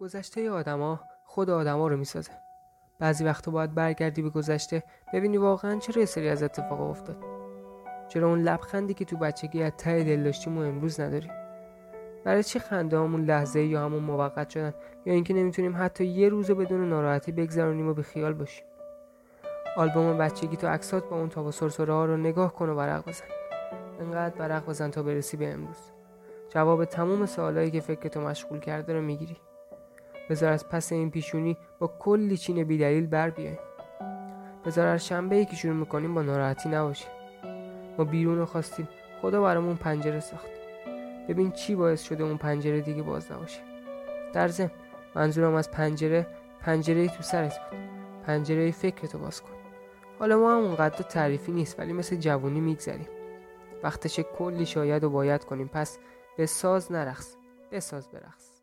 گذشته آدما خود آدما رو می‌سازه. بعضی وقتا باید برگردی به گذشته ببینی واقعا چرا سری از اتفاق افتاد. چرا اون لبخندی که تو بچگی از ته دل داشتیم و امروز نداریم برای چی خنده همون لحظه یا همون موقت شدن یا اینکه نمی‌تونیم حتی یه روز بدون ناراحتی بگذرونیم و به خیال باشیم؟ آلبوم بچگی تو عکسات با اون سرسره ها رو نگاه کن و ورق بزن. انقدر ورق بزن تا برسی به امروز. جواب تموم سوالایی که فکر تو مشغول کرده رو می‌گیری. بذار از پس این پیشونی با کلی چین بیدلیل بر بیایم. بذار هر شنبه ای شروع می‌کنیم با ناراحتی نباشیم ما بیرون رو خواستیم. خدا برامون پنجره ساخت. ببین چی باعث شده اون پنجره دیگه باز نباشه. در ضمن منظورم از پنجره پنجره تو سرت بود. پنجره فکرتو باز کن. حالا ما هم اونقدر تعریفی نیست ولی مثل جوونی میگذریم. وقتش کلی شاید و باید کنیم. پس به ساز نرخص بساز برقص.